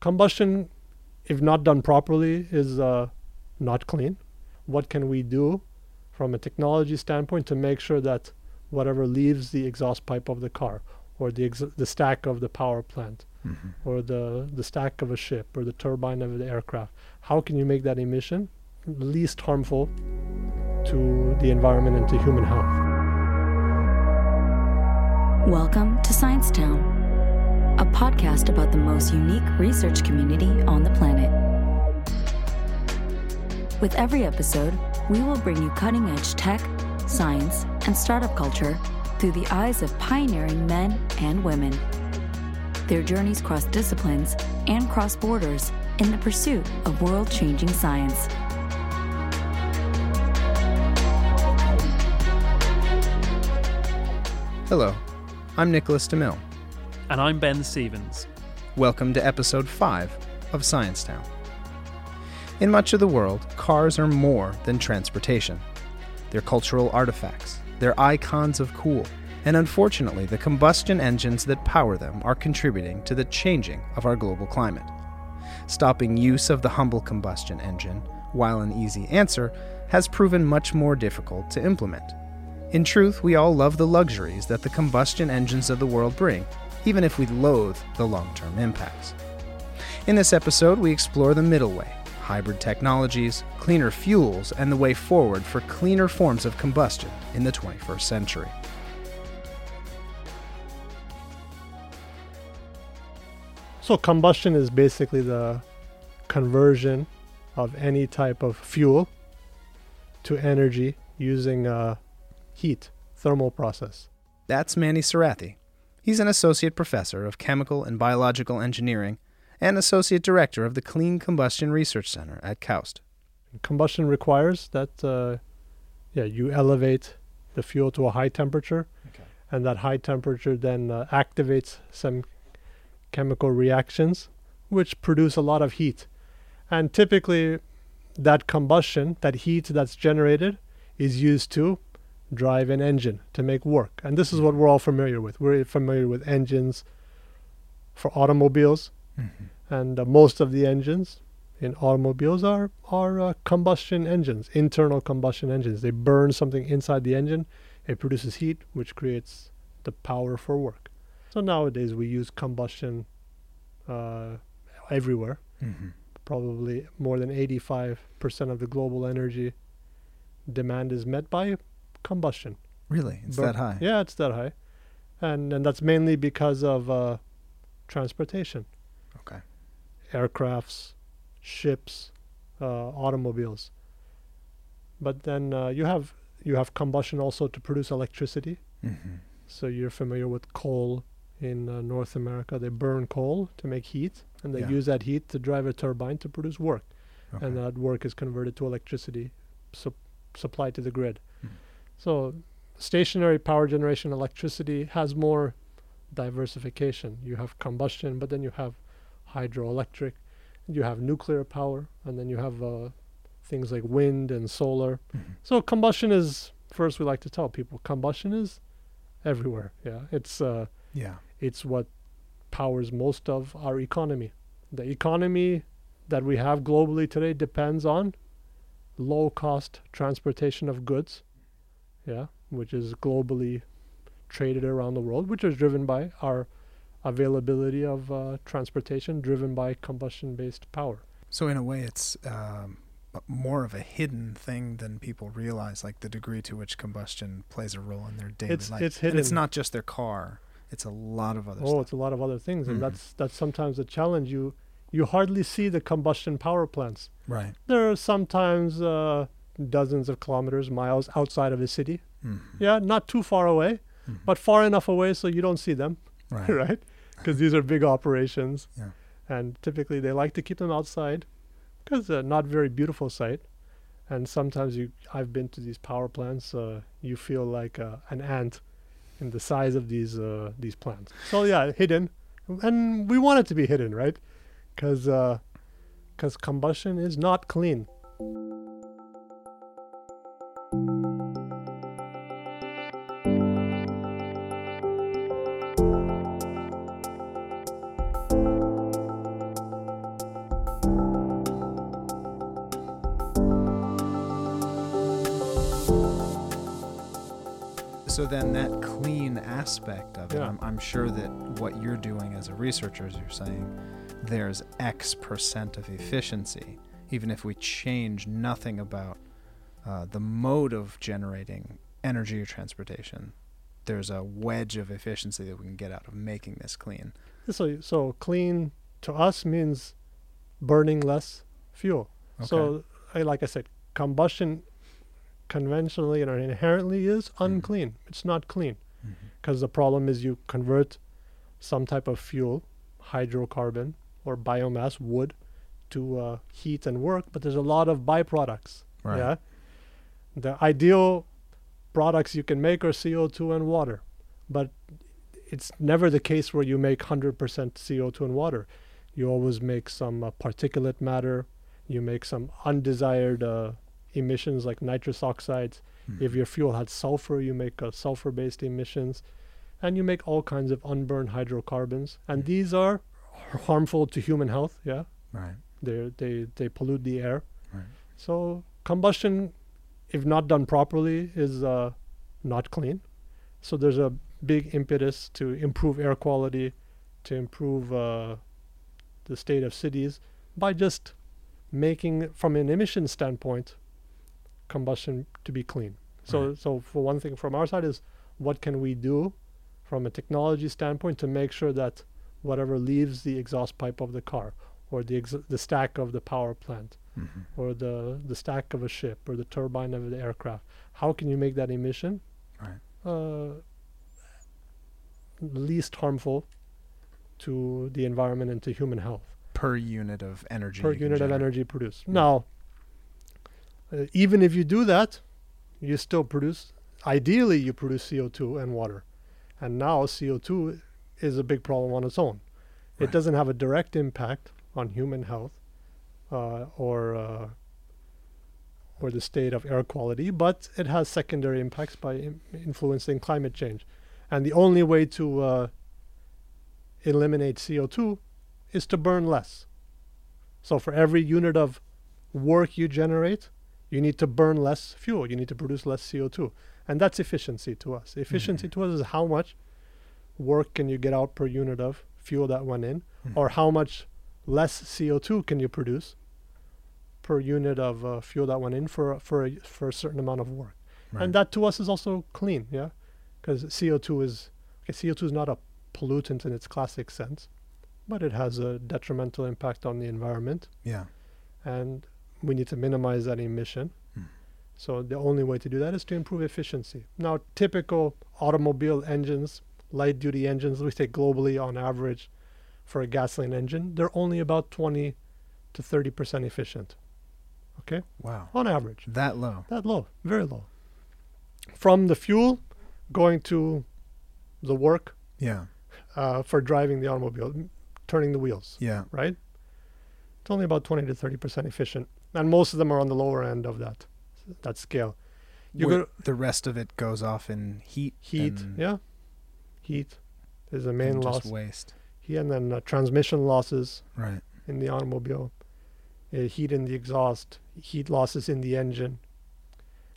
combustion, if not done properly, is uh, not clean. What can we do from a technology standpoint to make sure that whatever leaves the exhaust pipe of the car or the ex- the stack of the power plant Mhm. or the the stack of a ship or the turbine of the aircraft, how can you make that emission least harmful to the environment and to human health? Welcome to Science Town, a podcast about the most unique research community on the planet. With every episode, we will bring you cutting edge tech, science, and startup culture through the eyes of pioneering men and women. Their journeys cross disciplines and cross borders in the pursuit of world changing science. Hello, I'm Nicholas DeMille. And I'm Ben Stevens. Welcome to episode 5 of Science Town. In much of the world, cars are more than transportation. They're cultural artifacts, they're icons of cool, and unfortunately, the combustion engines that power them are contributing to the changing of our global climate. Stopping use of the humble combustion engine, while an easy answer, has proven much more difficult to implement. In truth, we all love the luxuries that the combustion engines of the world bring, even if we loathe the long term impacts. In this episode, we explore the middle way hybrid technologies, cleaner fuels, and the way forward for cleaner forms of combustion in the 21st century. So combustion is basically the conversion of any type of fuel to energy using uh, heat, thermal process. That's Mani Sarathy. He's an associate professor of chemical and biological engineering and associate director of the Clean Combustion Research Center at KAUST. Combustion requires that uh, yeah you elevate the fuel to a high temperature, Okay. and that high temperature then uh, activates some chemical reactions which produce a lot of heat. And typically, that combustion, that heat that's generated, is used to drive an engine to make work. And this is what we're all familiar with. We're familiar with engines for automobiles, and uh, most of the engines in automobiles are are uh, combustion engines, internal combustion engines. They burn something inside the engine, it produces heat, which creates the power for work. So nowadays we use combustion uh, everywhere. Mm-hmm. Probably more than 85% of the global energy demand is met by combustion. Really? It's Bur- that high? Yeah, it's that high, and and that's mainly because of uh, transportation, Okay. aircrafts, ships, uh, automobiles. But then uh, you have you have combustion also to produce electricity. Mm-hmm. So you're familiar with coal in uh, North America. They burn coal to make heat, and they Yeah. use that heat to drive a turbine to produce work, Okay. and that work is converted to electricity sup- supplied to the grid. So stationary power generation electricity has more diversification. You have combustion, but then you have hydroelectric, you have nuclear power, and then you have uh, things like wind and solar. Mhm. So combustion is first we like to tell people combustion is everywhere. Yeah, it's uh, Yeah. it's what powers most of our economy. The economy that we have globally today depends on low cost transportation of goods. Yeah, which is globally traded around the world, which is driven by our availability of uh, transportation driven by combustion based power. So in a way, it's um, more of a hidden thing than people realize, like the degree to which combustion plays a role in their daily It's- life. it's And it's hidden. not just their car; it's a lot of other Oh, stuff. it's a lot of other things, Mhm. and that's that's sometimes a challenge. You you hardly see the combustion power plants. Right. There are sometimes uh, dozens of kilometers, miles outside of a city. Mhm. Yeah, not too far away, Mhm. but far enough away so you don't see them, right. right? Because these are big operations, Yeah. and typically they like to keep them outside because uh, not very beautiful sight. And sometimes you, I've been to these power plants. Uh, you feel like uh, an ant in the size of these uh, these plants. So yeah, hidden, and we want it to be hidden, right? Because because combustion is not clean. Aspect of it, Yeah. I'm, I'm sure that what you're doing as a researcher is you're saying there's X percent of efficiency, even if we change nothing about uh, the mode of generating energy or transportation. There's a wedge of efficiency that we can get out of making this clean. So, so clean to us means burning less fuel. So, I, like I said, combustion conventionally and inherently is unclean. It's not clean Because the problem is you convert some type of fuel, hydrocarbon or biomass, wood, to uh, heat and work, but there's a lot of byproducts. Right. Yeah. The ideal products you can make are CO2 and water, but it's never the case where you make 100% CO2 and water. You always make some uh, particulate matter. You make some undesired uh, emissions like nitrous oxides. If Mhm. your fuel had sulfur, you make uh, sulfur-based emissions, and you make all kinds of unburned hydrocarbons. And Mm. these are harmful to human health. Yeah, right. they they they pollute the air. Right. So combustion, if not done properly, is uh, not clean. So there's a big impetus to improve air quality, to improve uh, the state of cities by just making, from an emission standpoint, combustion to be clean. So, Right. so for one thing, from our side is what can we do, from a technology standpoint, to make sure that whatever leaves the exhaust pipe of the car, or the ex- the stack of the power plant, Mhm. or the the stack of a ship, or the turbine of the aircraft, how can you make that emission Right. uh, least harmful to the environment and to human health Per unit of energy. per unit of energy produced. Yeah. Now, uh, even if you do that, you still produce. Ideally, you produce CO2 and water, and now CO2 is a big problem on its own. It doesn't have a direct impact on human health uh, or uh, or the state of air quality, but it has secondary impacts by Im- influencing climate change. And the only way to uh, eliminate CO2 is to burn less. So for every unit of work you generate, you need to burn less fuel. You need to produce less CO2. And that's efficiency to us. Efficiency Mhm. to us is how much work can you get out per unit of fuel that went in, Mhm. or how much less CO2 can you produce per unit of uh, fuel that went in for, for, a, for a certain amount of work. Right. And that to us is also clean, yeah? Because CO2 is, okay, CO2 is not a pollutant in its classic sense, but it has a detrimental impact on the environment yeah. and we need to minimize that emission. Hmm. So the only way to do that is to improve efficiency. Now, typical automobile engines, light duty engines, we say globally on average for a gasoline engine, they're only about 20 to 30% efficient. Okay? Wow. On average. That low. That low, very low. From the fuel going to the work Yeah. uh, for driving the automobile, turning the wheels, Yeah. right? It's only about 20 to 30% efficient. And most of them are on the lower end of that that scale. You the rest of it goes off in heat. heat, yeah. Heat is the main loss. just waste. Heat and then uh, transmission losses Right. in the automobile, uh, heat in the exhaust, heat losses in the engine.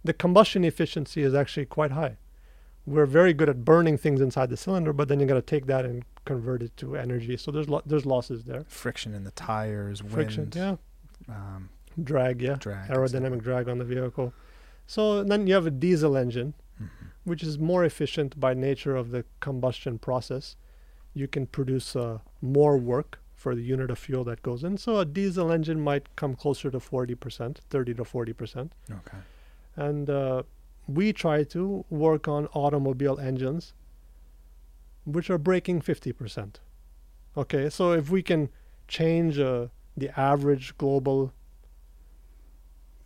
The combustion efficiency is actually quite high. We're very good at burning things inside the cylinder, but then you got to take that and convert it to energy. So there's lo- there's losses there. Friction in the tires, Friction, wind, yeah, um, drag, yeah, drag. aerodynamic drag on the vehicle. So then you have a diesel engine, Mhm. which is more efficient by nature of the combustion process. You can produce uh, more work for the unit of fuel that goes in. So a diesel engine might come closer to 40%, 30 to 40%. Okay. And uh, we try to work on automobile engines which are breaking 50%. Okay, so if we can change uh, the average global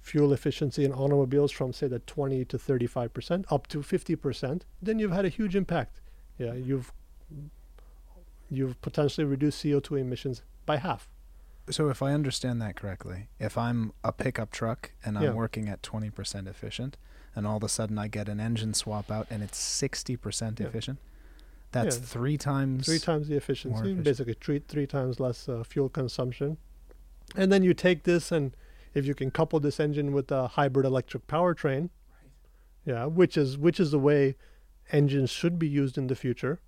fuel efficiency in automobiles from say the 20 to 35% up to 50%, then you've had a huge impact. Yeah, you've you've potentially reduced CO2 emissions by half. So if I understand that correctly, if I'm a pickup truck and I'm Yeah. working at 20% efficient, and all of a sudden I get an engine swap out and it's 60% Yeah. efficient, that's Yeah. three times. three times the efficiency, efficient. basically three three times less uh, fuel consumption. And then you take this, and if you can couple this engine with a hybrid electric powertrain, yeah, which is which is the way engines should be used in the future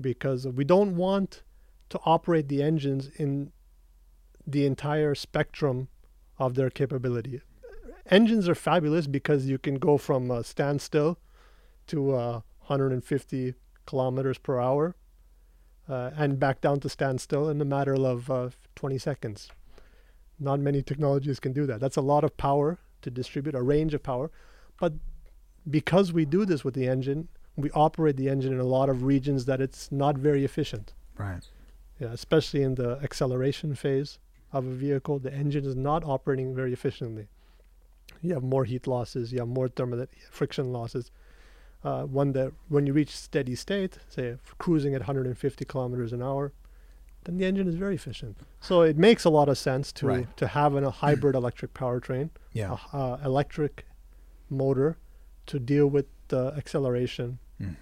because we don't want to operate the engines in the entire spectrum of their capability. Engines are fabulous because you can go from a standstill to uh, 150 kilometers per hour uh, and back down to standstill in a matter of uh, 20 seconds. Not many technologies can do that. That's a lot of power to distribute, a range of power. But because we do this with the engine, we operate the engine in a lot of regions that it's not very efficient. Right. Yeah, especially in the acceleration phase of a vehicle, the engine is not operating very efficiently. You have more heat losses, you have more thermal friction losses. Uh, one that when you reach steady state, say cruising at 150 kilometers an hour, then the engine is very efficient. So it makes a lot of sense to Right. to have an, a hybrid electric powertrain, Yeah. a uh, electric motor to deal with the acceleration hmm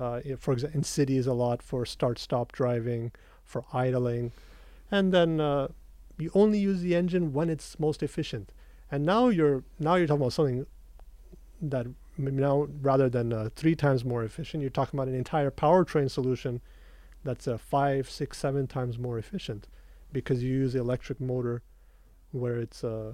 uh, i- for example, in cities a lot for start-stop driving, for idling, and then uh, you only use the engine when it's most efficient. And now you're now you're talking about something that now rather than uh, three times more efficient, you're talking about an entire powertrain solution that's uh, five, six, seven times more efficient because you use the electric motor where it's uh,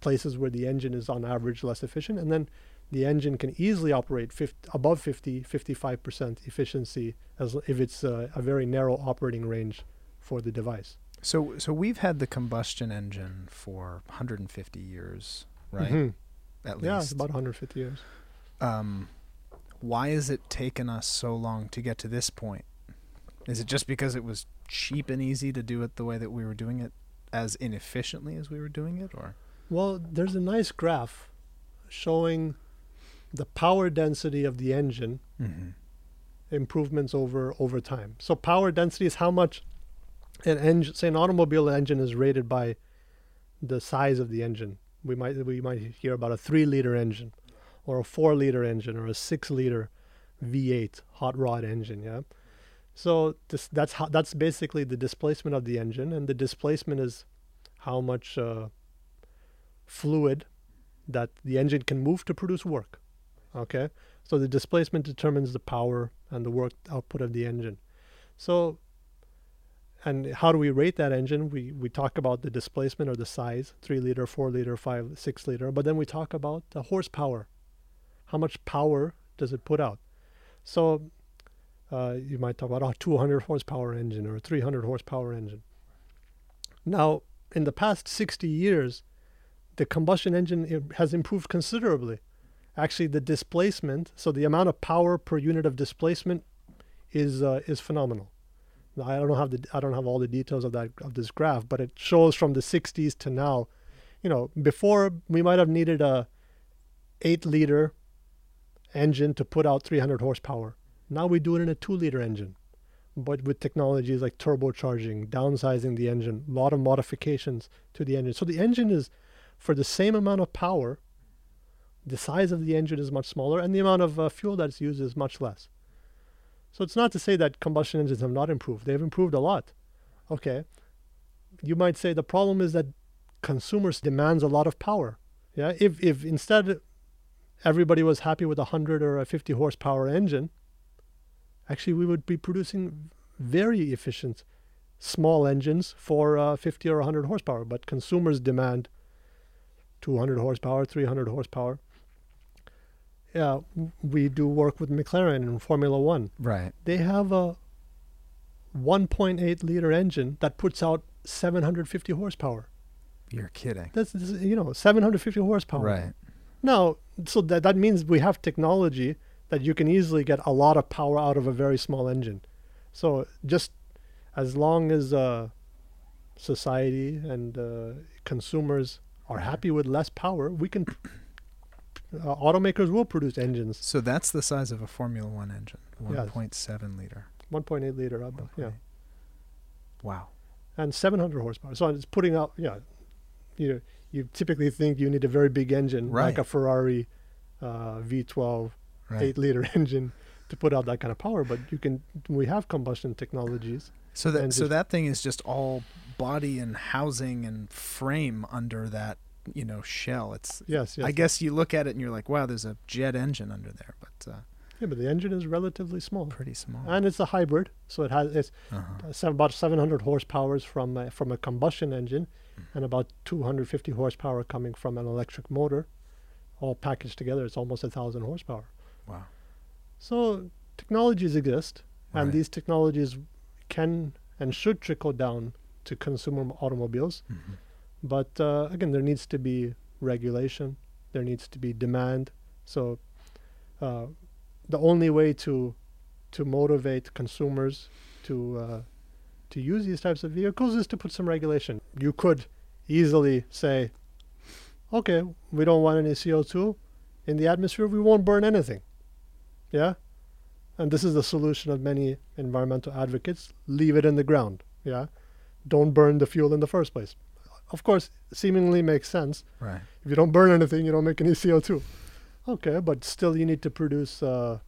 places where the engine is on average less efficient, and then the engine can easily operate 50, above 50, 55% efficiency as if it's uh, a very narrow operating range for the device. So so we've had the combustion engine for 150 years, right? Mhm. At Yeah, least. it's about 150 years. um, why has it taken us so long to get to this point? Is it just because it was cheap and easy to do it the way that we were doing it, as inefficiently as we were doing it, or? Well, there's a nice graph showing the power density of the engine Mm-hmm. improvements over over time. So power density is how much an engine, say an automobile engine, is rated by the size of the engine. We might we might hear about a three liter engine, or a four liter engine, or a six liter V8 hot rod engine. Yeah. So this that's how that's basically the displacement of the engine, and the displacement is how much uh, fluid that the engine can move to produce work. Okay. So the displacement determines the power and the work output of the engine. So, and how do we rate that engine? We we talk about the displacement or the size, three liter, four liter, five, six liter, but then we talk about the horsepower. How much power does it put out? So, uh, you might talk about a 200 horsepower engine or a 300 horsepower engine. Now, in the past 60 years, the combustion engine has improved considerably. Actually the displacement so the amount of power per unit of displacement is uh, is phenomenal. Now, i don't have the i don't have all the details of that of this graph but it shows from the 60s to now. You know before we might have needed a 8 liter engine to put out 300 horsepower now we do it in a 2 liter engine but with technologies like turbocharging downsizing the engine a lot of modifications to the engine so the engine is for the same amount of power the size of the engine is much smaller and the amount of uh, fuel that's used is much less. So it's not to say that combustion engines have not improved. They've improved a lot. Okay. You might say the problem is that consumers demands a lot of power. Yeah. If if instead everybody was happy with a 100 or a 50 horsepower engine, actually we would be producing very efficient small engines for uh, 50 or 100 horsepower, but consumers demand 200 horsepower, 300 horsepower yeah, we do work with McLaren in Formula One. Right. They have a 1.8 liter engine that puts out 750 horsepower. You're kidding. That's, this is, you know 750 horsepower. Right. Now, so that that means we have technology that you can easily get a lot of power out of a very small engine. So just as long as uh, society and uh, consumers are happy with less power, we can. Uh, automakers will produce engines So that's the size of a Formula One engine. Yes. 1.7 liter. 1.8 liter up, yeah, Wow. and 700 horsepower. So it's putting out, yeah, you you typically think you need a very big engine like a Ferrari uh, V12 Right. eight liter engine to put out that kind of power, but you can. We have combustion technologies. So that so that thing is just all body and housing and frame under that you know shell. It's Yes, yes. I guess you look at it and you're like, wow, there's a jet engine under there, but uh, Yeah, but the engine is relatively small, Pretty small. and it's a hybrid, so it has it's uh-huh. uh, about 700 horsepower from a, from a combustion engine, and about 250 horsepower coming from an electric motor, all packaged together. It's almost a thousand horsepower. Wow. So technologies exist, and these technologies can and should trickle down to consumer automobiles. Mhm. But uh, again, there needs to be regulation. There needs to be demand. So uh, the only way to to motivate consumers to uh, to use these types of vehicles is to put some regulation. You could easily say, okay, we don't want any CO2 in the atmosphere. We won't burn anything. Yeah, and this is the solution of many environmental advocates: leave it in the ground. Yeah, don't burn the fuel in the first place. Of course, seemingly makes sense. Right. If you don't burn anything, you don't make any CO2. Okay, but still, you need to produce uh,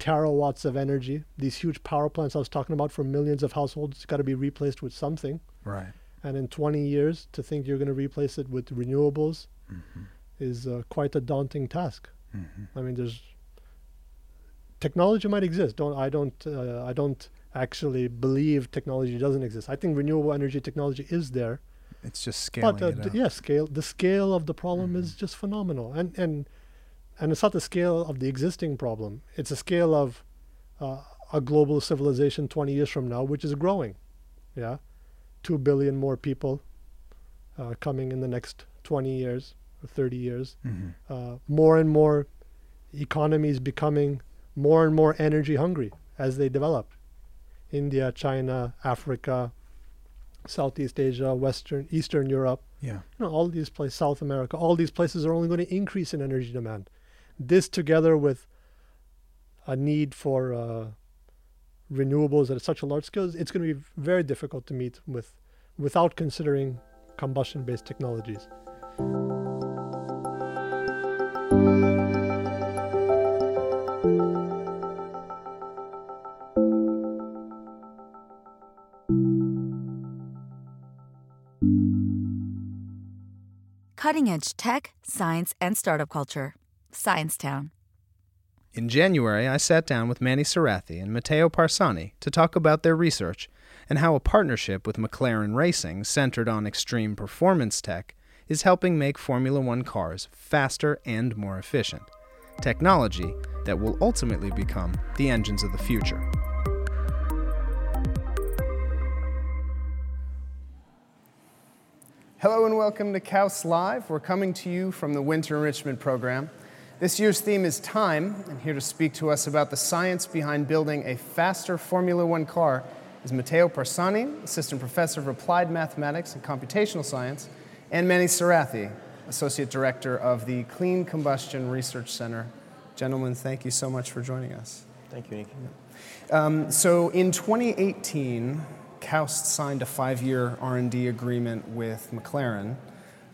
terawatts of energy. These huge power plants I was talking about for millions of households got to be replaced with something. Right. And in 20 years, to think you're going to replace it with renewables Mhm. is uh, quite a daunting task. Mhm. I mean, there's technology might exist. Don't I don't uh, I don't actually believe technology doesn't exist. I think renewable energy technology is there. It's just scaling But uh, it d- up. yeah, scale the scale of the problem is Mhm. just phenomenal, and and and it's not the scale of the existing problem. It's a scale of uh, a global civilization 20 years from now, which is growing. Yeah, two billion more people uh, coming in the next 20 years or 30 years. Mhm. Uh, more and more economies becoming more and more energy hungry as they develop. India, China, Africa, Southeast Asia, Western, Eastern Europe Yeah. you know, all these places, South America, all these places are only going to increase in energy demand. This together with a need for uh, renewables at such a large scale, it's going to be very difficult to meet with without considering combustion-based technologies. Cutting edge tech, science, and startup culture. Sciencetown. In January, I sat down with Mani Sarathy and Matteo Parsani to talk about their research and how a partnership with McLaren Racing centered on extreme performance tech is helping make Formula One cars faster and more efficient. Technology that will ultimately become the engines of the future. Hello and welcome to KAUST Live. We're coming to you from the Winter Enrichment Program. This year's theme is time, and here to speak to us about the science behind building a faster Formula One car is Matteo Parsani, Assistant Professor of Applied Mathematics and Computational Science, and Mani Sarathy, Associate Director of the Clean Combustion Research Center. Gentlemen, thank you so much for joining us. Thank you, Nick. Um, so in 2018, Kaust signed a five-year R&D agreement with McLaren.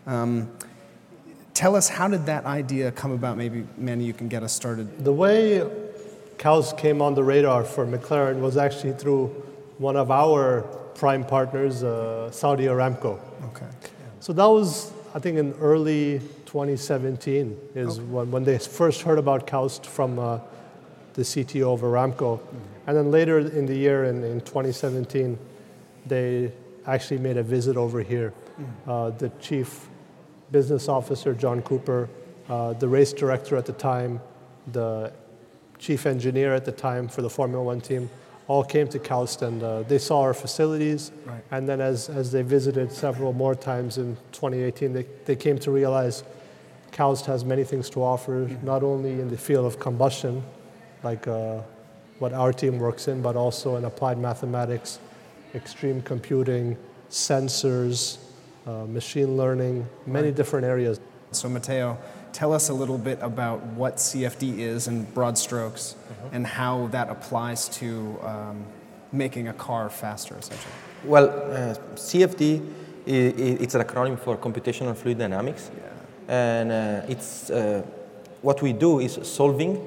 Um, tell us, how did that idea come about? Maybe, Mani, you can get us started. The way KAUST came on the radar for McLaren was actually through one of our prime partners, uh, Saudi Aramco. Okay. So that was, I think, in early 2017 is when, when they first heard about Kaust from uh, the CTO of Aramco. And then later in the year, in, in 2017, they actually made a visit over here. Uh, the chief business officer, John Cooper, uh, the race director at the time, the chief engineer at the time for the Formula One team, all came to Kaust and uh, they saw our facilities. Right. And then as, as they visited several more times in 2018, they, they came to realize Kaust has many things to offer, not only in the field of combustion, like uh, what our team works in, but also in applied mathematics, extreme computing, sensors, uh, machine learning, many different areas. So, Matteo, tell us a little bit about what CFD is in broad strokes and how that applies to um, making a car faster, essentially. Well, uh, CFD, i- i- it's an acronym for Computational Fluid Dynamics. And uh, it's, uh, what we do is solving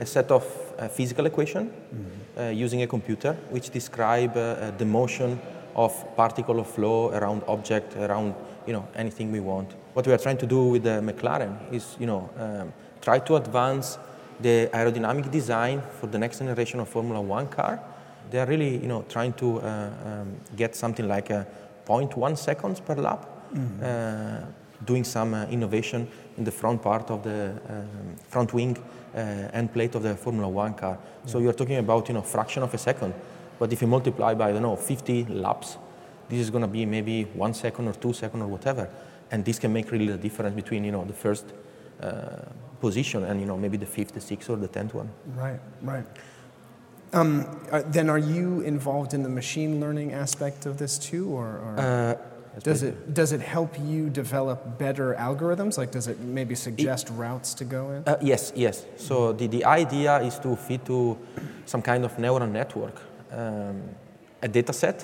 a set of uh, physical equation uh, using a computer which describe uh, uh, the motion of particle of flow around object, around you know, anything we want. What we are trying to do with the McLaren is you know, um, try to advance the aerodynamic design for the next generation of Formula One car. They're really, you know, trying to uh, um, get something like a 0.1 seconds per lap, uh, doing some uh, innovation in the front part of the um, front wing uh, end plate of the Formula One car. So you're talking about, you know, fraction of a second. But if you multiply by, I don't know, 50 laps, this is going to be maybe one second or two second or whatever. And this can make really the difference between, you know, the first uh, position and, you know, maybe the fifth, the sixth, or the tenth one. Right, right. Um, then are you involved in the machine learning aspect of this too, or, or Uh, does it does it help you develop better algorithms? Like, does it maybe suggest routes to go in? Uh, yes, yes. So the, the idea is to fit to some kind of neural network, um, a data set,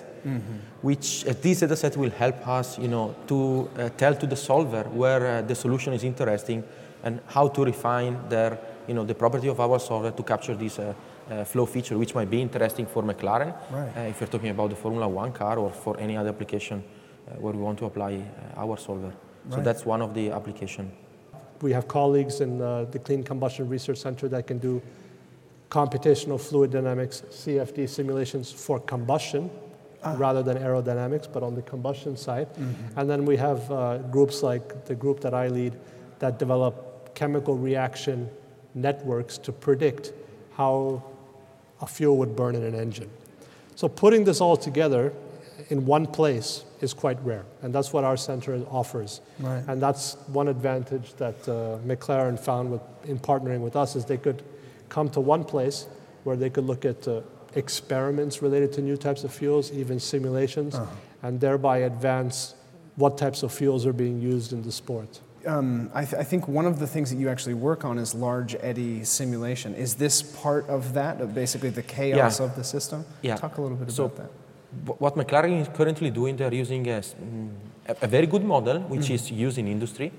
which uh, this data set will help us, you know, to uh, tell to the solver where uh, the solution is interesting and how to refine their, you know, the property of our solver to capture this uh, uh, flow feature, which might be interesting for McLaren, Right. uh, if you're talking about the Formula One car or for any other application where we want to apply uh, our solver. So that's one of the application. We have colleagues in uh, the Clean Combustion Research Center that can do computational fluid dynamics CFD simulations for combustion rather than aerodynamics, but on the combustion side. And then we have uh, groups like the group that I lead that develop chemical reaction networks to predict how a fuel would burn in an engine. So putting this all together in one place is quite rare, and that's what our center offers. Right. And that's one advantage that uh, McLaren found with, in partnering with us is they could come to one place where they could look at uh, experiments related to new types of fuels, even simulations, and thereby advance what types of fuels are being used in the sport. Um, I, th- I think one of the things that you actually work on is large eddy simulation. Is this part of that, of basically the chaos Yeah. of the system? Yeah. Talk a little bit So- about that. Wh- What McLaren is currently doing, they're using a, mm, a- very good model, which Mm-hmm. is used in industry,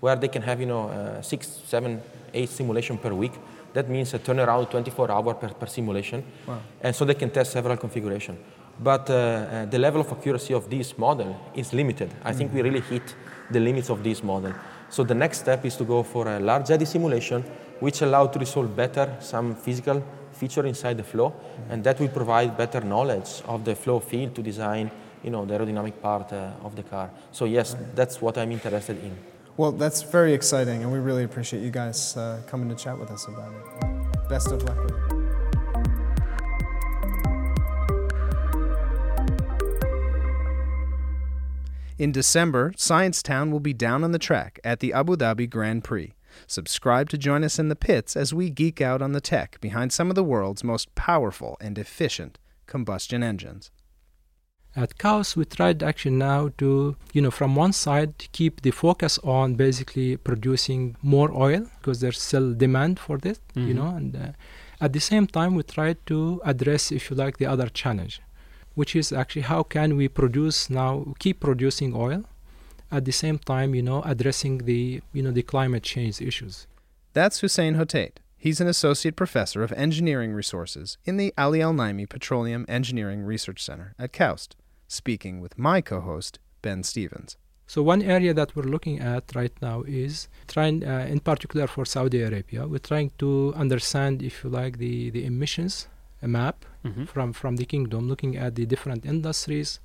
where they can have you know uh, six, seven, eight simulation per week. That means a turnaround 24 hour per, per simulation, Wow. and so they can test several configuration. But uh, uh, the level of accuracy of this model is limited. I think we Mm-hmm. really hit the limits of this model. So the next step is to go for a large eddy simulation, which allow to resolve better some physical feature inside the flow, and that will provide better knowledge of the flow field to design, you know, the aerodynamic part uh, of the car. So yes, that's what I'm interested in. Well, that's very exciting, and we really appreciate you guys uh, coming to chat with us about it. Best of luck with it. In December, Science Town will be down on the track at the Abu Dhabi Grand Prix. Subscribe to join us in the pits as we geek out on the tech behind some of the world's most powerful and efficient combustion engines. At KAUST, we tried actually now to, you know, from one side, keep the focus on basically producing more oil because there's still demand for this, you Mhm. know, and uh, at the same time, we tried to address, if you like, the other challenge, which is actually how can we produce now, keep producing oil, at the same time, you know, addressing the, you know, the climate change issues. That's Hussein Hoteit. He's an associate professor of engineering resources in the Ali Al Naimi Petroleum Engineering Research Center at KAUST, speaking with my co host, Ben Stevens. So one area that we're looking at right now is trying, uh, in particular for Saudi Arabia, we're trying to understand, if you like, the, the emissions a map Mhm. from, from the kingdom, looking at the different industries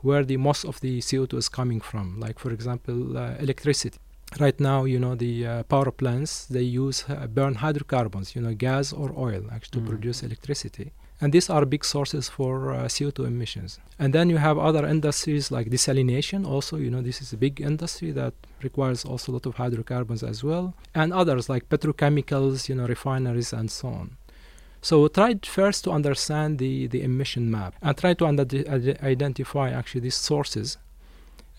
where the most of the CO2 is coming from. Like, for example, uh, electricity. Right now, you know, the uh, power plants, they use, uh, burn hydrocarbons, you know, gas or oil, actually, to Mhm. produce electricity. And these are big sources for uh, CO2 emissions. And then you have other industries like desalination, also, you know, this is a big industry that requires also a lot of hydrocarbons as well. And others like petrochemicals, you know, refineries, and so on. So we tried first to understand the, the emission map and try to under- identify actually these sources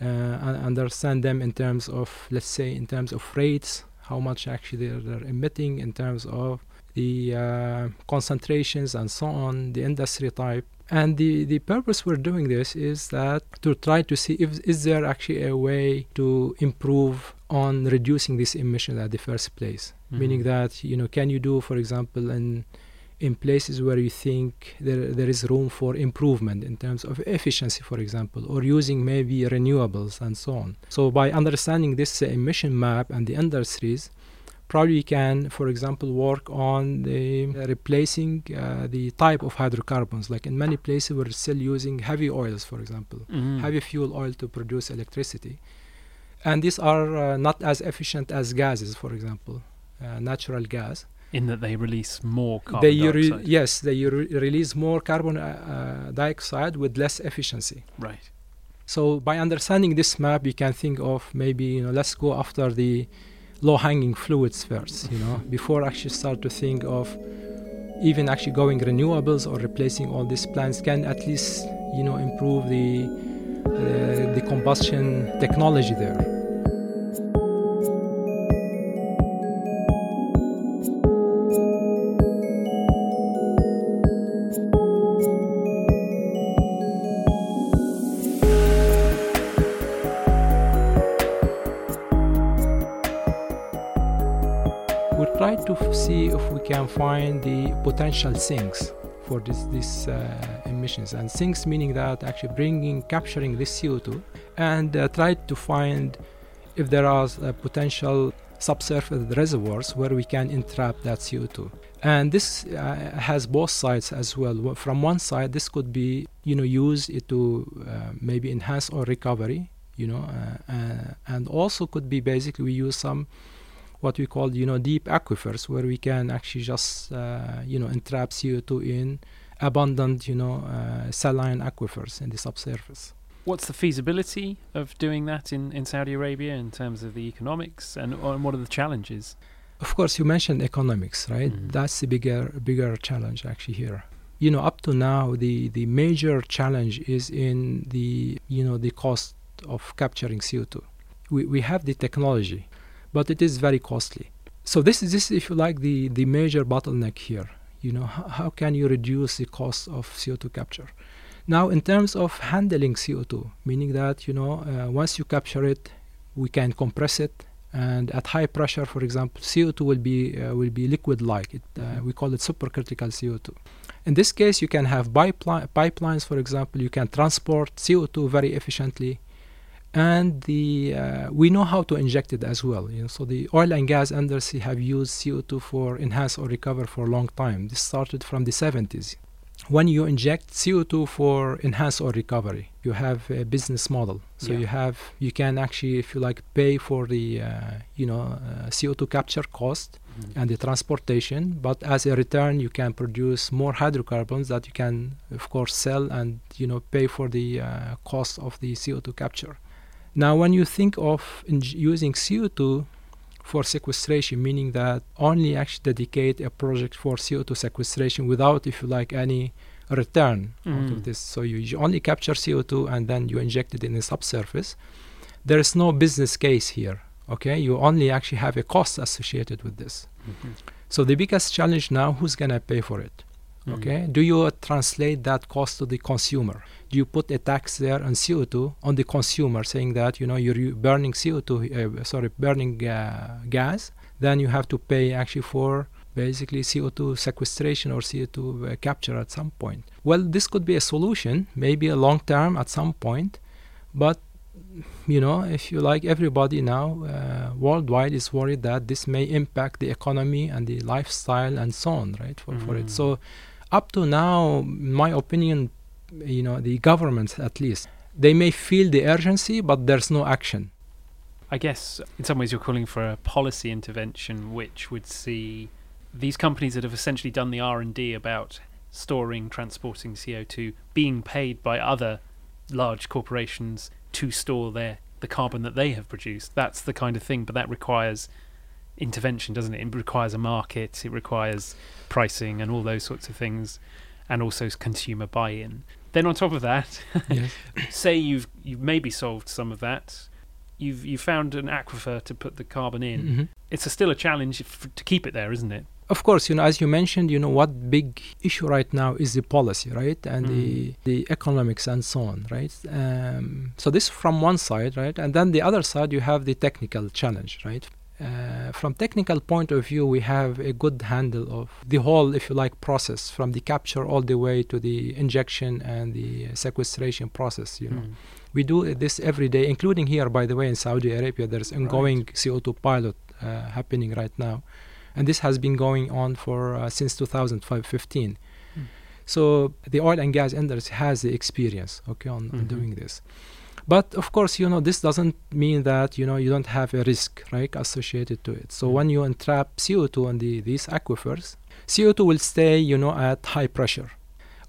uh, and understand them in terms of, let's say, in terms of rates, how much actually they're, they're emitting, in terms of the uh, concentrations and so on, the industry type. And the, the purpose we're doing this is that to try to see if is there actually a way to improve on reducing these emissions at the first place. Meaning that, you know, can you do, for example, in in places where you think there, there is room for improvement in terms of efficiency, for example, or using maybe renewables and so on. So, by understanding this emission map and the industries, probably can, for example, work on the uh, replacing uh, the type of hydrocarbons. Like in many places, we're still using heavy oils, for example, Mm. heavy fuel oil to produce electricity, and these are uh, not as efficient as gases, for example, uh, natural gas. In that they release more carbon they re- dioxide. yes, they re- release more carbon uh, uh, dioxide with less efficiency. Right. So by understanding this map, you can think of maybe you know let's go after the low-hanging fluids first, you know, before actually start to think of even actually going renewables or replacing all these plants can at least you know improve the uh, the combustion technology there. Try to f- see if we can find the potential sinks for this this uh, emissions. And sinks meaning that actually bringing capturing this CO2 and uh, try to find if there are uh, potential subsurface reservoirs where we can entrap that CO2 and this uh, has both sides as well. From one side this could be you know used to uh, maybe enhance oil recovery you know uh, and also could be basically we use some what we call you know deep aquifers where we can actually just uh, you know entrap CO2 in abundant you know uh, saline aquifers in the subsurface. What's the feasibility of doing that in, in Saudi Arabia in terms of the economics and, and what are the challenges? Of course, you mentioned economics, right? Mhm. That's the bigger bigger challenge actually here. You know, up to now, the the major challenge is in the you know the cost of capturing CO2. We we have the technology, but it is very costly. So this is this, if you like, the the major bottleneck here. You know, how, how can you reduce the cost of CO2 capture? Now, in terms of handling CO2, meaning that you know, uh, once you capture it, we can compress it and at high pressure, for example, CO2 will be uh, will be liquid-like. It, uh, we call it supercritical CO2. In this case, you can have pipeline, pipelines, for example. You can transport CO2 very efficiently, and the uh, we know how to inject it as well. You know, so the oil and gas industry have used CO2 for enhance oil recover for a long time. This started from the 70s. When you inject CO2 for enhance oil recovery, you have a business model. So Yeah. you have you can actually, if you like, pay for the uh, you know uh, CO2 capture cost and the transportation, but as a return, you can produce more hydrocarbons that you can, of course, sell and you know pay for the uh, cost of the CO2 capture. Now, when you think of using CO2 for sequestration, meaning that only actually dedicate a project for CO2 sequestration without, if you like, any return out of Mm. this. So you, only capture CO2 and then you inject it in the subsurface. There is no business case here. Okay, you only actually have a cost associated with this. Mhm. So the biggest challenge now, who's gonna pay for it? Mm. Okay, do you translate that cost to the consumer? Do you put a tax there on CO2 on the consumer, saying that you know you're burning CO2, uh, sorry, burning uh, gas, then you have to pay actually for basically CO2 sequestration or CO2 uh, capture at some point. Well, this could be a solution, maybe a long term at some point, but you know, if you like, everybody now uh, worldwide is worried that this may impact the economy and the lifestyle and so on, right? For, for Mm. it. So, up to now, my opinion, you know, the governments at least, they may feel the urgency, but there's no action. I guess in some ways you're calling for a policy intervention which would see these companies that have essentially done the R&D about storing transporting CO2 being paid by other large corporations to store their the carbon that they have produced that's the kind of thing but that requires intervention doesn't it it requires a market it requires pricing and all those sorts of things and also consumer buy-in then on top of that yes. say you've you've maybe solved some of that you've you found an aquifer to put the carbon in Mhm. it's a, still a challenge f- to keep it there isn't it Of course, you know, as you mentioned, you know, what big issue right now is the policy, right, and the the economics and so on, right. Um, so this from one side, right, and then the other side you have the technical challenge, right. Uh, from technical point of view, we have a good handle of the whole, if you like, process from the capture all the way to the injection and the sequestration process. You know, Mm. We do this every day, including here, by the way, in Saudi Arabia. There's ongoing right. CO2 pilot uh, happening right now, and this has been going on for uh, since 2015. Mm. So the oil and gas industry has the experience, okay, on, mm-hmm. on doing this. But of course, you know, this doesn't mean that you know you don't have a risk, right, associated to it. So mm. when you entrap CO2 in the, these aquifers, CO2 will stay, you know, at high pressure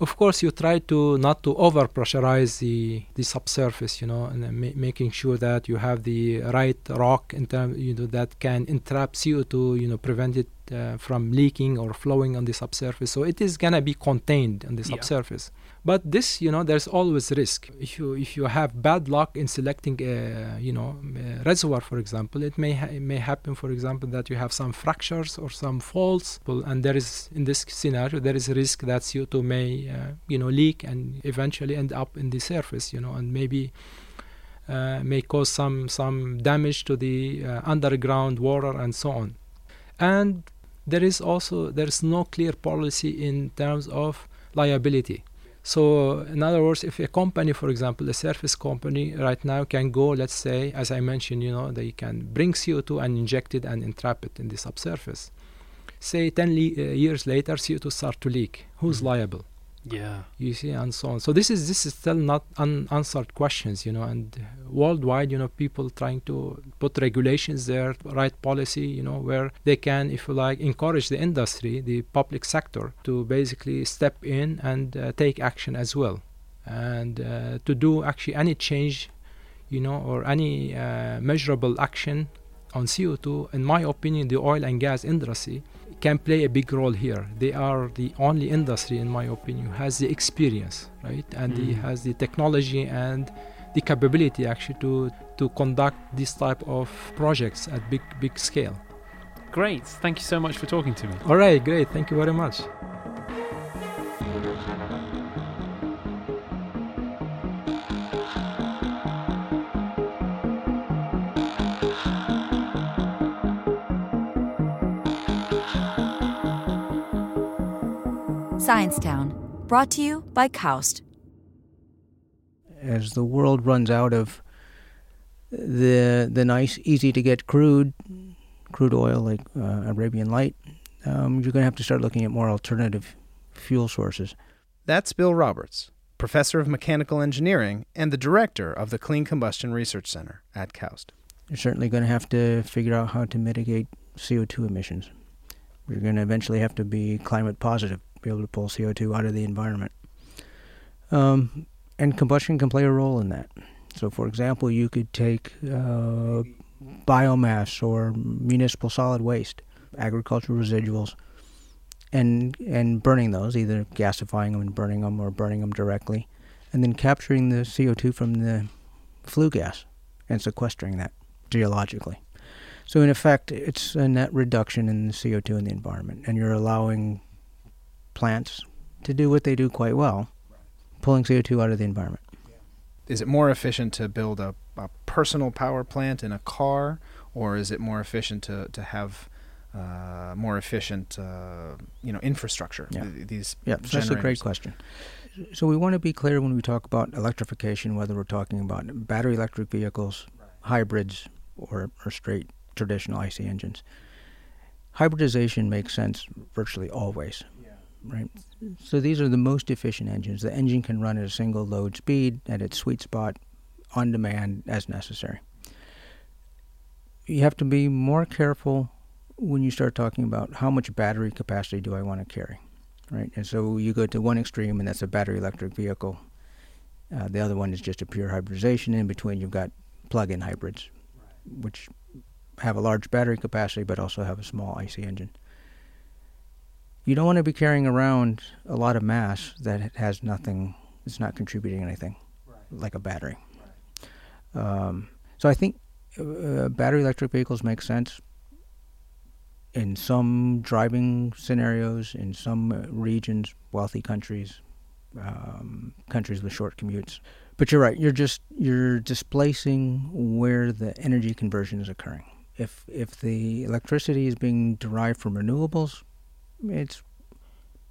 of course, you try to not to over pressurize the, the subsurface, you know, and ma- making sure that you have the right rock in term, you know, that can entrap CO2, you know, prevent it uh, from leaking or flowing on the subsurface. So it is gonna be contained on the yeah. subsurface. But this, you know, there's always risk. If you if you have bad luck in selecting a, you know, a reservoir, for example, it may ha- it may happen, for example, that you have some fractures or some faults, and there is in this scenario there is a risk that CO2 may, uh, you know, leak and eventually end up in the surface, you know, and maybe. Uh, may cause some some damage to the uh, underground water and so on and there is also there is no clear policy in terms of liability so in other words, if a company, for example, a surface company right now can go, let's say, as I mentioned, you know, they can bring CO2 and inject it and entrap it in the subsurface. Say 10 le- uh, years later, CO2 start to leak. Who's mm-hmm. liable? Yeah. You see, and so on. So this is this is still not unanswered questions, you know, and worldwide, you know, people trying to put regulations there, right policy, you know, where they can, if you like, encourage the industry, the public sector, to basically step in and uh, take action as well, and uh, to do actually any change, you know, or any uh, measurable action on CO2. In my opinion, the oil and gas industry can play a big role here. They are the only industry, in my opinion, who has the experience, right, and mm. has the technology and the capability actually to to conduct this type of projects at big big scale. Great. Thank you so much for talking to me. All right, great. Thank you very much. Science Town, brought to you by KAUST. As the world runs out of the the nice, easy to get crude, crude oil like uh, Arabian Light, um, you're going to have to start looking at more alternative fuel sources. That's Bill Roberts, professor of mechanical engineering and the director of the Clean Combustion Research Center at KAUST. You're certainly going to have to figure out how to mitigate CO2 emissions. You're going to eventually have to be climate positive be able to pull CO2 out of the environment. Um, and combustion can play a role in that. So, for example, you could take uh, biomass or municipal solid waste, agricultural residuals, and and burning those, either gasifying them and burning them, or burning them directly, and then capturing the CO2 from the flue gas and sequestering that geologically. So, in effect, it's a net reduction in the CO2 in the environment, and you're allowing plants to do what they do quite well, pulling CO2 out of the environment. Is it more efficient to build a, a personal power plant in a car, or is it more efficient to, to have uh, more efficient, uh, you know, infrastructure? Yeah. Th- these yeah, that's a great question. So we want to be clear when we talk about electrification, whether we're talking about battery electric vehicles, right. hybrids, or, or straight traditional IC engines. Hybridization makes sense virtually always right? So these are the most efficient engines. The engine can run at a single load speed at its sweet spot on demand as necessary. You have to be more careful when you start talking about how much battery capacity do I want to carry, right? And so you go to one extreme, and that's a battery electric vehicle. Uh, the other one is just a pure hybridization. In between, you've got plug-in hybrids, which have a large battery capacity but also have a small IC engine you don't want to be carrying around a lot of mass that has nothing, it's not contributing anything, right. like a battery. Right. Um, so I think uh, battery electric vehicles make sense in some driving scenarios, in some uh, regions, wealthy countries, um, countries with short commutes. But you're right. You're just you're displacing where the energy conversion is occurring. If if the electricity is being derived from renewables, it's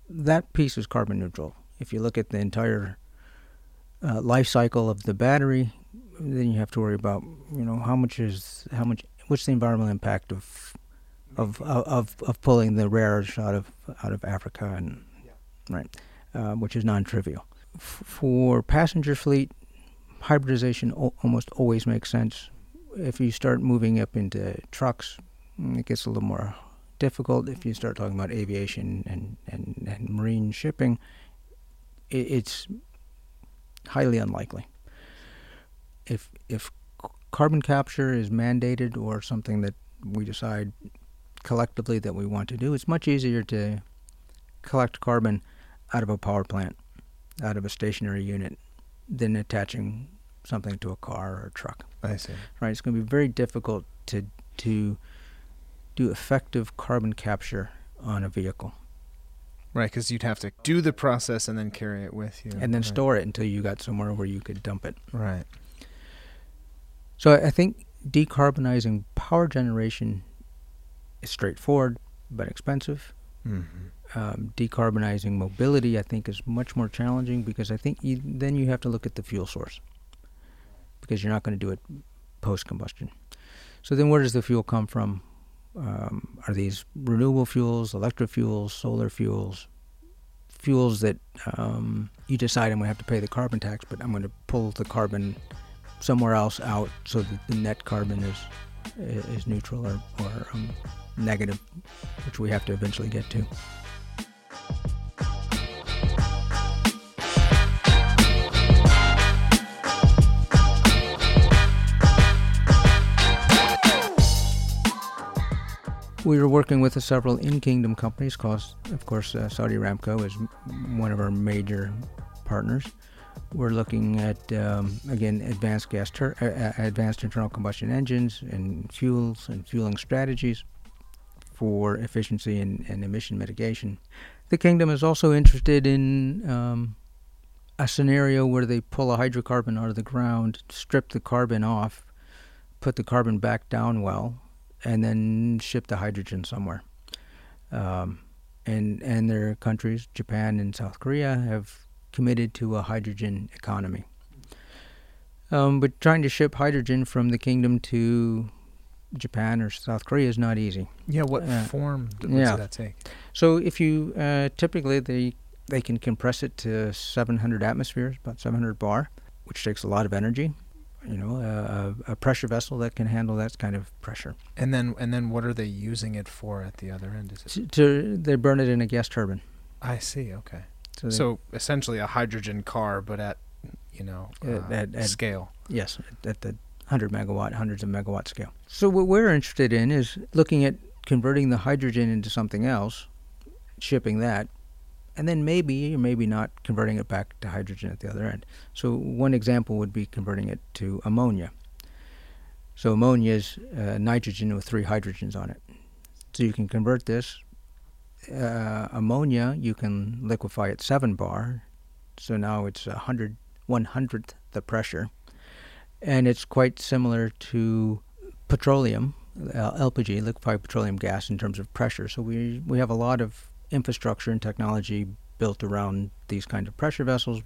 that piece is carbon neutral. If you look at the entire uh, life cycle of the battery, then you have to worry about you know how much is how much what's the environmental impact of of of of pulling the rare earths out of out of Africa and right, uh, which is non-trivial. F- for passenger fleet, hybridization o- almost always makes sense. If you start moving up into trucks, it gets a little more difficult. If you start talking about aviation and and, and marine shipping, it, it's highly unlikely. If if carbon capture is mandated or something that we decide collectively that we want to do, it's much easier to collect carbon out of a power plant, out of a stationary unit, than attaching something to a car or a truck. I see. Right? It's going to be very difficult to to do effective carbon capture on a vehicle Right, because you'd have to do the process and then carry it with you. and then right. store it until you got somewhere where you could dump it. Right. So I think decarbonizing power generation is straightforward but expensive. Mm-hmm. Um, decarbonizing mobility, I think, is much more challenging because I think you, then you have to look at the fuel source because you're not going to do it post combustion. So then, where does the fuel come from? Um, are these renewable fuels, electro fuels, solar fuels, fuels that um, you decide I'm going to have to pay the carbon tax, but I'm going to pull the carbon somewhere else out so that the net carbon is is neutral or, or um, negative, which we have to eventually get to. We were working with several in-kingdom companies. Cause, of course, uh, Saudi Aramco is one of our major partners. We're looking at um, again advanced gas, tur- uh, uh, advanced internal combustion engines and fuels and fueling strategies for efficiency and, and emission mitigation. The kingdom is also interested in um, a scenario where they pull a hydrocarbon out of the ground, strip the carbon off, put the carbon back down well, and then ship the hydrogen somewhere. Um, and and their countries, Japan and South Korea, have committed to a hydrogen economy. Um, but trying to ship hydrogen from the kingdom to Japan or South Korea is not easy. Yeah. What Uh, form d- yeah. does that take? So if you uh, typically they they can compress it to 700 atmospheres, about 700 bar, which takes a lot of energy. You know, a, a pressure vessel that can handle that kind of pressure. And then and then what are they using it for at the other end? Is it? To, to they burn it in a gas turbine. I see. Okay. So, So essentially a hydrogen car, but at you know Uh, at- at- scale. Yes, at the 100 megawatt, hundreds of megawatt scale. So what we're interested in is looking at converting the hydrogen into something else, shipping that, and then maybe or maybe not converting it back to hydrogen at the other end. So one example would be converting it to ammonia. So ammonia is uh, nitrogen with three hydrogens on it. So you can convert this uh, ammonia, you can liquefy at 7 bar. So now it's a hundred one hundredth the pressure and it's quite similar to petroleum, LPG, liquefied petroleum gas, in terms of pressure. So we we have a lot of infrastructure and technology built around these kind of pressure vessels.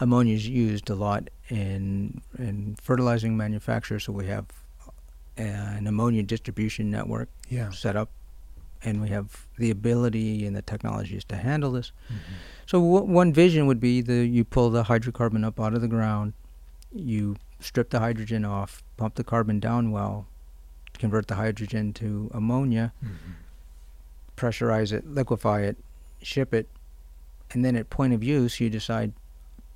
Ammonia is used a lot in in fertilizing manufacture, so we have an ammonia distribution network Yeah. set up, and we have the ability and the technologies to handle this. Mm-hmm. So w- one vision would be the you pull the hydrocarbon up out of the ground, you strip the hydrogen off, pump the carbon down well, convert the hydrogen to ammonia, Mm-hmm. Pressurize it, liquefy it, ship it, and then at point of use you decide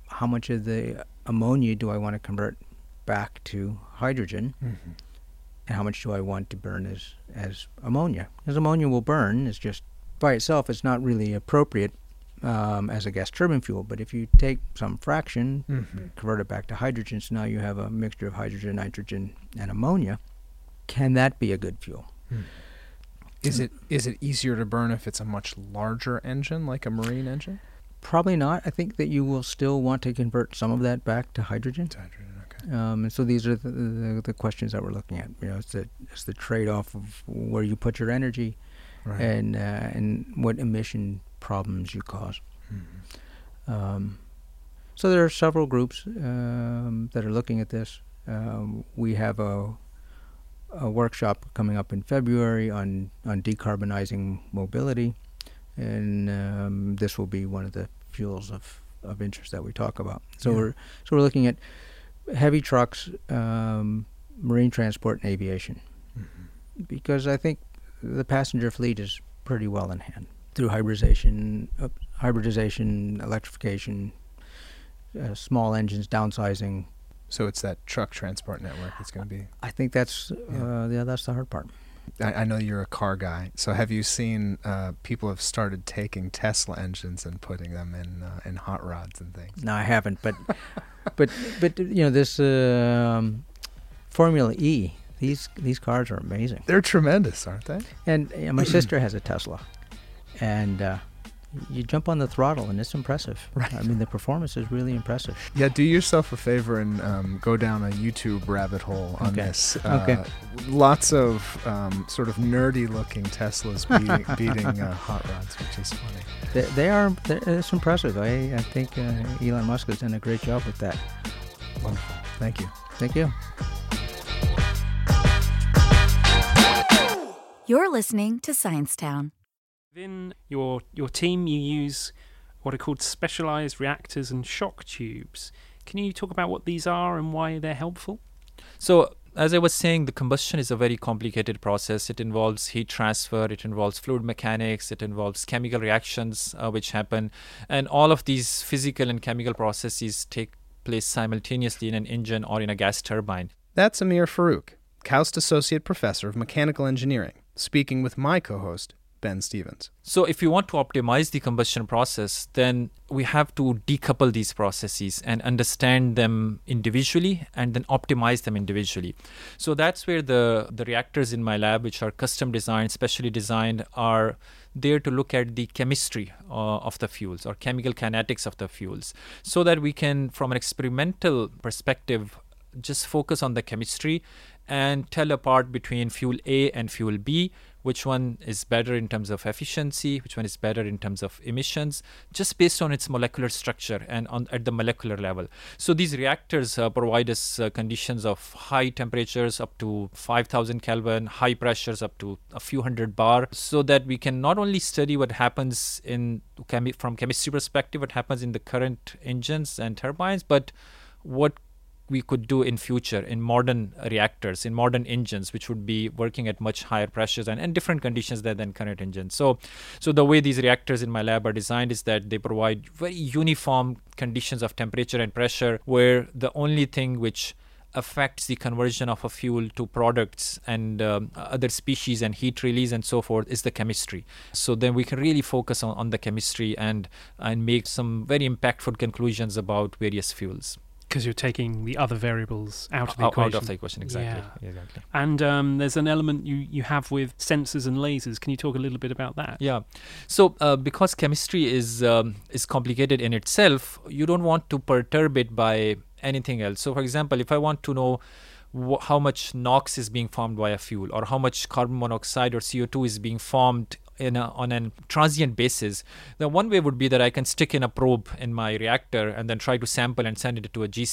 how much of the ammonia do I want to convert back to hydrogen Mm-hmm. and how much do I want to burn as as ammonia? Because ammonia will burn. It's just by itself, it's not really appropriate um, as a gas turbine fuel. But if you take some fraction, Mm-hmm. convert it back to hydrogen, so now you have a mixture of hydrogen, nitrogen, and ammonia. Can that be a good fuel? Is it is it easier to burn if it's a much larger engine, like a marine engine? Probably not. I think that you will still want to convert some of that back to hydrogen. To hydrogen, okay. Um, and so these are the, the, the questions that we're looking at. You know, it's the it's the trade-off of where you put your energy Right. and uh, and what emission problems you cause. Mhm. Um, so there are several groups um, that are looking at this. Um, we have a, a workshop coming up in February on, on decarbonizing mobility, and um, this will be one of the fuels of, of interest that we talk about. So Yeah. we're so we're looking at heavy trucks, um, marine transport, and aviation, because I think the passenger fleet is pretty well in hand through hybridization, uh, hybridization, electrification, uh, small engines, downsizing. So it's that truck transport network that's going to be. I think that's uh, yeah, that's the hard part. I, I know you're a car guy, so have you seen uh, people have started taking Tesla engines and putting them in uh, in hot rods and things? No, I haven't, but but but you know this um, Formula E. These these cars are amazing, They're tremendous, aren't they? and my sister has a Tesla, and uh, you jump on the throttle and it's impressive. Right. I mean, the performance is really impressive. Yeah, do yourself a favor and um, go down a YouTube rabbit hole on Okay. this. Uh, Okay. Lots of um, sort of nerdy looking Teslas beating, beating uh, hot rods, which is funny. They, they are it's impressive. I I think uh, Elon Musk has done a great job with that. Wonderful. Thank you. Thank you. You're listening to Science Within your your team, you use what are called specialized reactors and shock tubes. Can you talk about what these are and why they're helpful? So, as I was saying, the combustion is a very complicated process. It involves heat transfer, it involves fluid mechanics, it involves chemical reactions uh, which happen, and all of these physical and chemical processes take place simultaneously in an engine or in a gas turbine. That's Aamir Farooq, KAUST Associate Professor of Mechanical Engineering, speaking with my co host, Ben Stevens. So, if you want to optimize the combustion process, then we have to decouple these processes and understand them individually and then optimize them individually. So, that's where the, the reactors in my lab, which are custom designed, specially designed, are there to look at the chemistry uh, of the fuels or chemical kinetics of the fuels so that we can, from an experimental perspective, just focus on the chemistry and tell apart between fuel A and fuel B, which one is better in terms of efficiency, which one is better in terms of emissions, just based on its molecular structure and on at the molecular level. So these reactors uh, provide us uh, conditions of high temperatures up to 5000 Kelvin, high pressures up to a few hundred bar, so that we can not only study what happens in chemi- from chemistry perspective, what happens in the current engines and turbines, but what we could do in future in modern reactors in modern engines which would be working at much higher pressures and, and different conditions there than current engines. So so the way these reactors in my lab are designed is that they provide very uniform conditions of temperature and pressure where the only thing which affects the conversion of a fuel to products and um, other species and heat release and so forth is the chemistry. So then we can really focus on, on the chemistry and and make some very impactful conclusions about various fuels Because you're taking the other variables out of the out, equation. out of the equation exactly Yeah. exactly And um, there's an element you, you have with sensors and lasers. Can you talk a little bit about that? yeah so uh, because chemistry is um, is complicated in itself you don't want to perturb it by anything else so for example if i want to know wh- how much NOx is being formed by a fuel or how much carbon monoxide or CO2 is being formed in a, on a transient basis. The one way would be that I can stick in a probe in my reactor and then try to sample and send it to a G-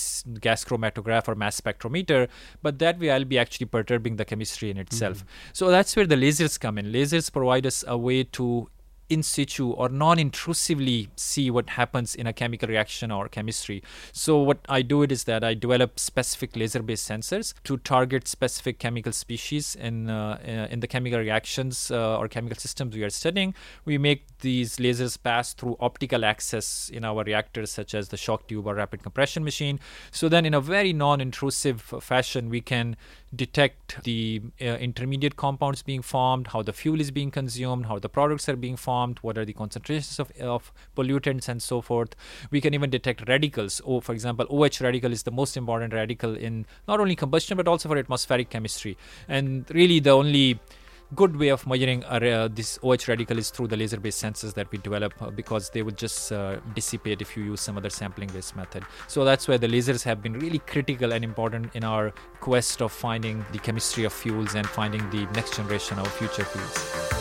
gas chromatograph or mass spectrometer. But that way, I'll be actually perturbing the chemistry in itself. Mm-hmm. So that's where the lasers come in. Lasers provide us a way to in situ or non-intrusively see what happens in a chemical reaction or chemistry. So what I do it is that I develop specific laser-based sensors to target specific chemical species in uh, uh, in the chemical reactions uh, or chemical systems we are studying. We make these lasers pass through optical access in our reactors, such as the shock tube or rapid compression machine. So then, in a very non-intrusive fashion, we can detect the uh, intermediate compounds being formed, how the fuel is being consumed, how the products are being formed, what are the concentrations of, of pollutants, and so forth. We can even detect radicals. Oh, for example, OH radical is the most important radical in not only combustion but also for atmospheric chemistry. And really, the only good way of measuring uh, this OH radical is through the laser-based sensors that we develop uh, because they would just uh, dissipate if you use some other sampling-based method. So that's where the lasers have been really critical and important in our quest of finding the chemistry of fuels and finding the next generation of future fuels.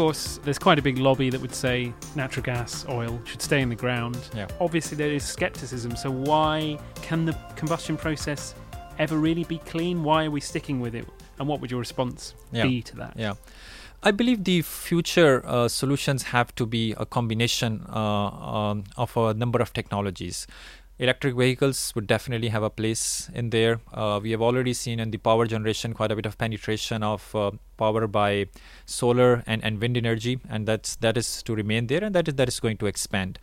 Course, there's quite a big lobby that would say natural gas, oil should stay in the ground. Yeah. Obviously, there is skepticism. So, why can the combustion process ever really be clean? Why are we sticking with it? And what would your response Yeah. be to that? Yeah. I believe the future uh, solutions have to be a combination uh, um, of a number of technologies. Electric vehicles would definitely have a place in there. Uh, we have already seen in the power generation quite a bit of penetration of uh, power by solar and, and wind energy, and that's that is to remain there, and that is that is going to expand.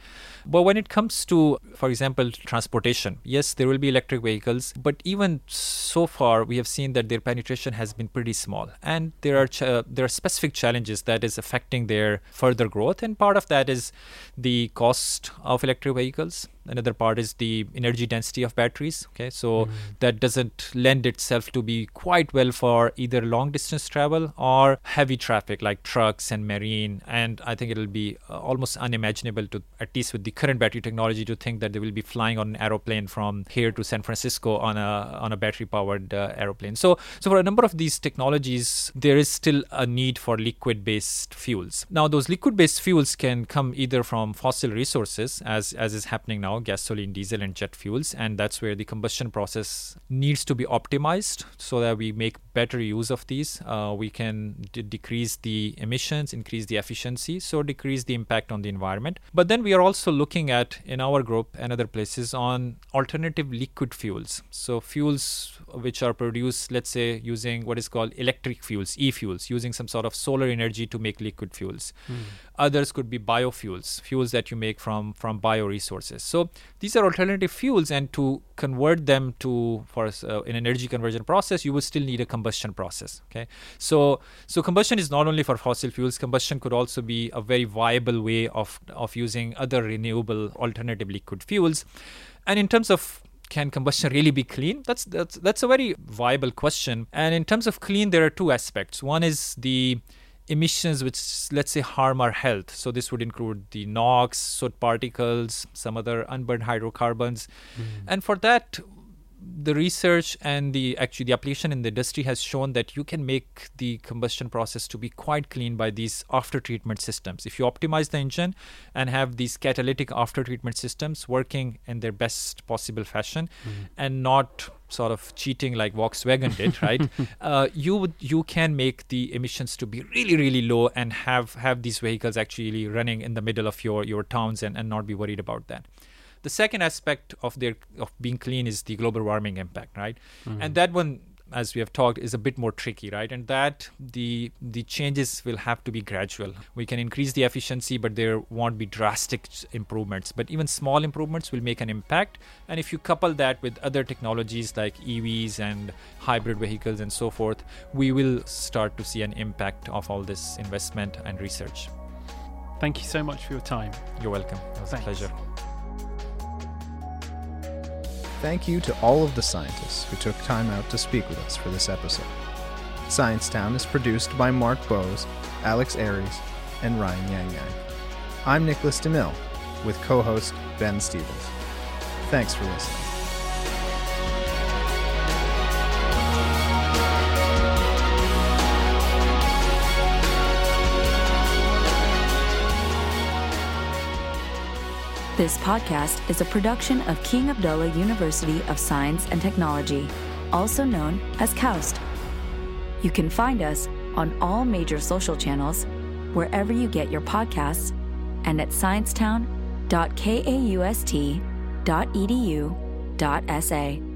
But when it comes to, for example, transportation, yes, there will be electric vehicles, but even so far, we have seen that their penetration has been pretty small, and there are ch- uh, there are specific challenges that is affecting their further growth, and part of that is the cost of electric vehicles. Another part is the energy density of batteries. Okay, so that doesn't lend itself to be quite well for either long distance travel or heavy traffic like trucks and marine. And I think it'll be uh, almost unimaginable to, at least with the current battery technology, to think that they will be flying on an aeroplane from here to San Francisco on a on a battery powered uh, aeroplane. So so for a number of these technologies, there is still a need for liquid based fuels. Now those liquid based fuels can come either from fossil resources, as as is happening now, gasoline, diesel, and jet fuels, and that's where the combustion process needs to be optimized so that we make better use of these. Uh, we can d- decrease the emissions, increase the efficiency, so decrease the impact on the environment. But then we are also looking at in our group and other places on alternative liquid fuels. So fuels which are produced, let's say, using what is called electric fuels, e-fuels, using some sort of solar energy to make liquid fuels. Hmm. Others could be biofuels, fuels that you make from from bioresources. So these are alternative fuels, and to convert them to for uh, an energy conversion process, you will still need a combustion process. Okay, so so combustion is not only for fossil fuels. Combustion could also be a very viable way of of using other renewable alternative liquid fuels. And in terms of can combustion really be clean? That's that's that's a very viable question. And in terms of clean, there are two aspects. One is the emissions which let's say harm our health. So this would include the NOx soot particles some other unburned hydrocarbons. Hmm. And for that the research and the actually the application in the industry has shown that you can make the combustion process to be quite clean by these after treatment systems if you optimize the engine and have these catalytic after treatment systems working in their best possible fashion and not sort of cheating like Volkswagen did, right? uh, you would you can make the emissions to be really really low and have have these vehicles actually running in the middle of your your towns and, and not be worried about that. The second aspect of their of being clean is the global warming impact, right? Mm-hmm. And that one as we have talked is a bit more tricky right? And that the the changes will have to be gradual. We can increase the efficiency but there won't be drastic improvements. But even small improvements will make an impact. And if you couple that with other technologies like EVs and hybrid vehicles and so forth we will start to see an impact of all this investment and research. Thank you so much for your time. you're welcome. It was Thanks. a pleasure Thank you to all of the scientists who took time out to speak with us for this episode. Science Town is produced by Mark Bowes, Alex Aries, and Ryan Yang Yang. I'm Nicholas DeMille, with co host Ben Stevens. Thanks for listening. This podcast is a production of King Abdullah University of Science and Technology, also known as KAUST. You can find us on all major social channels, wherever you get your podcasts, and at sciencetown.kaust.edu.sa.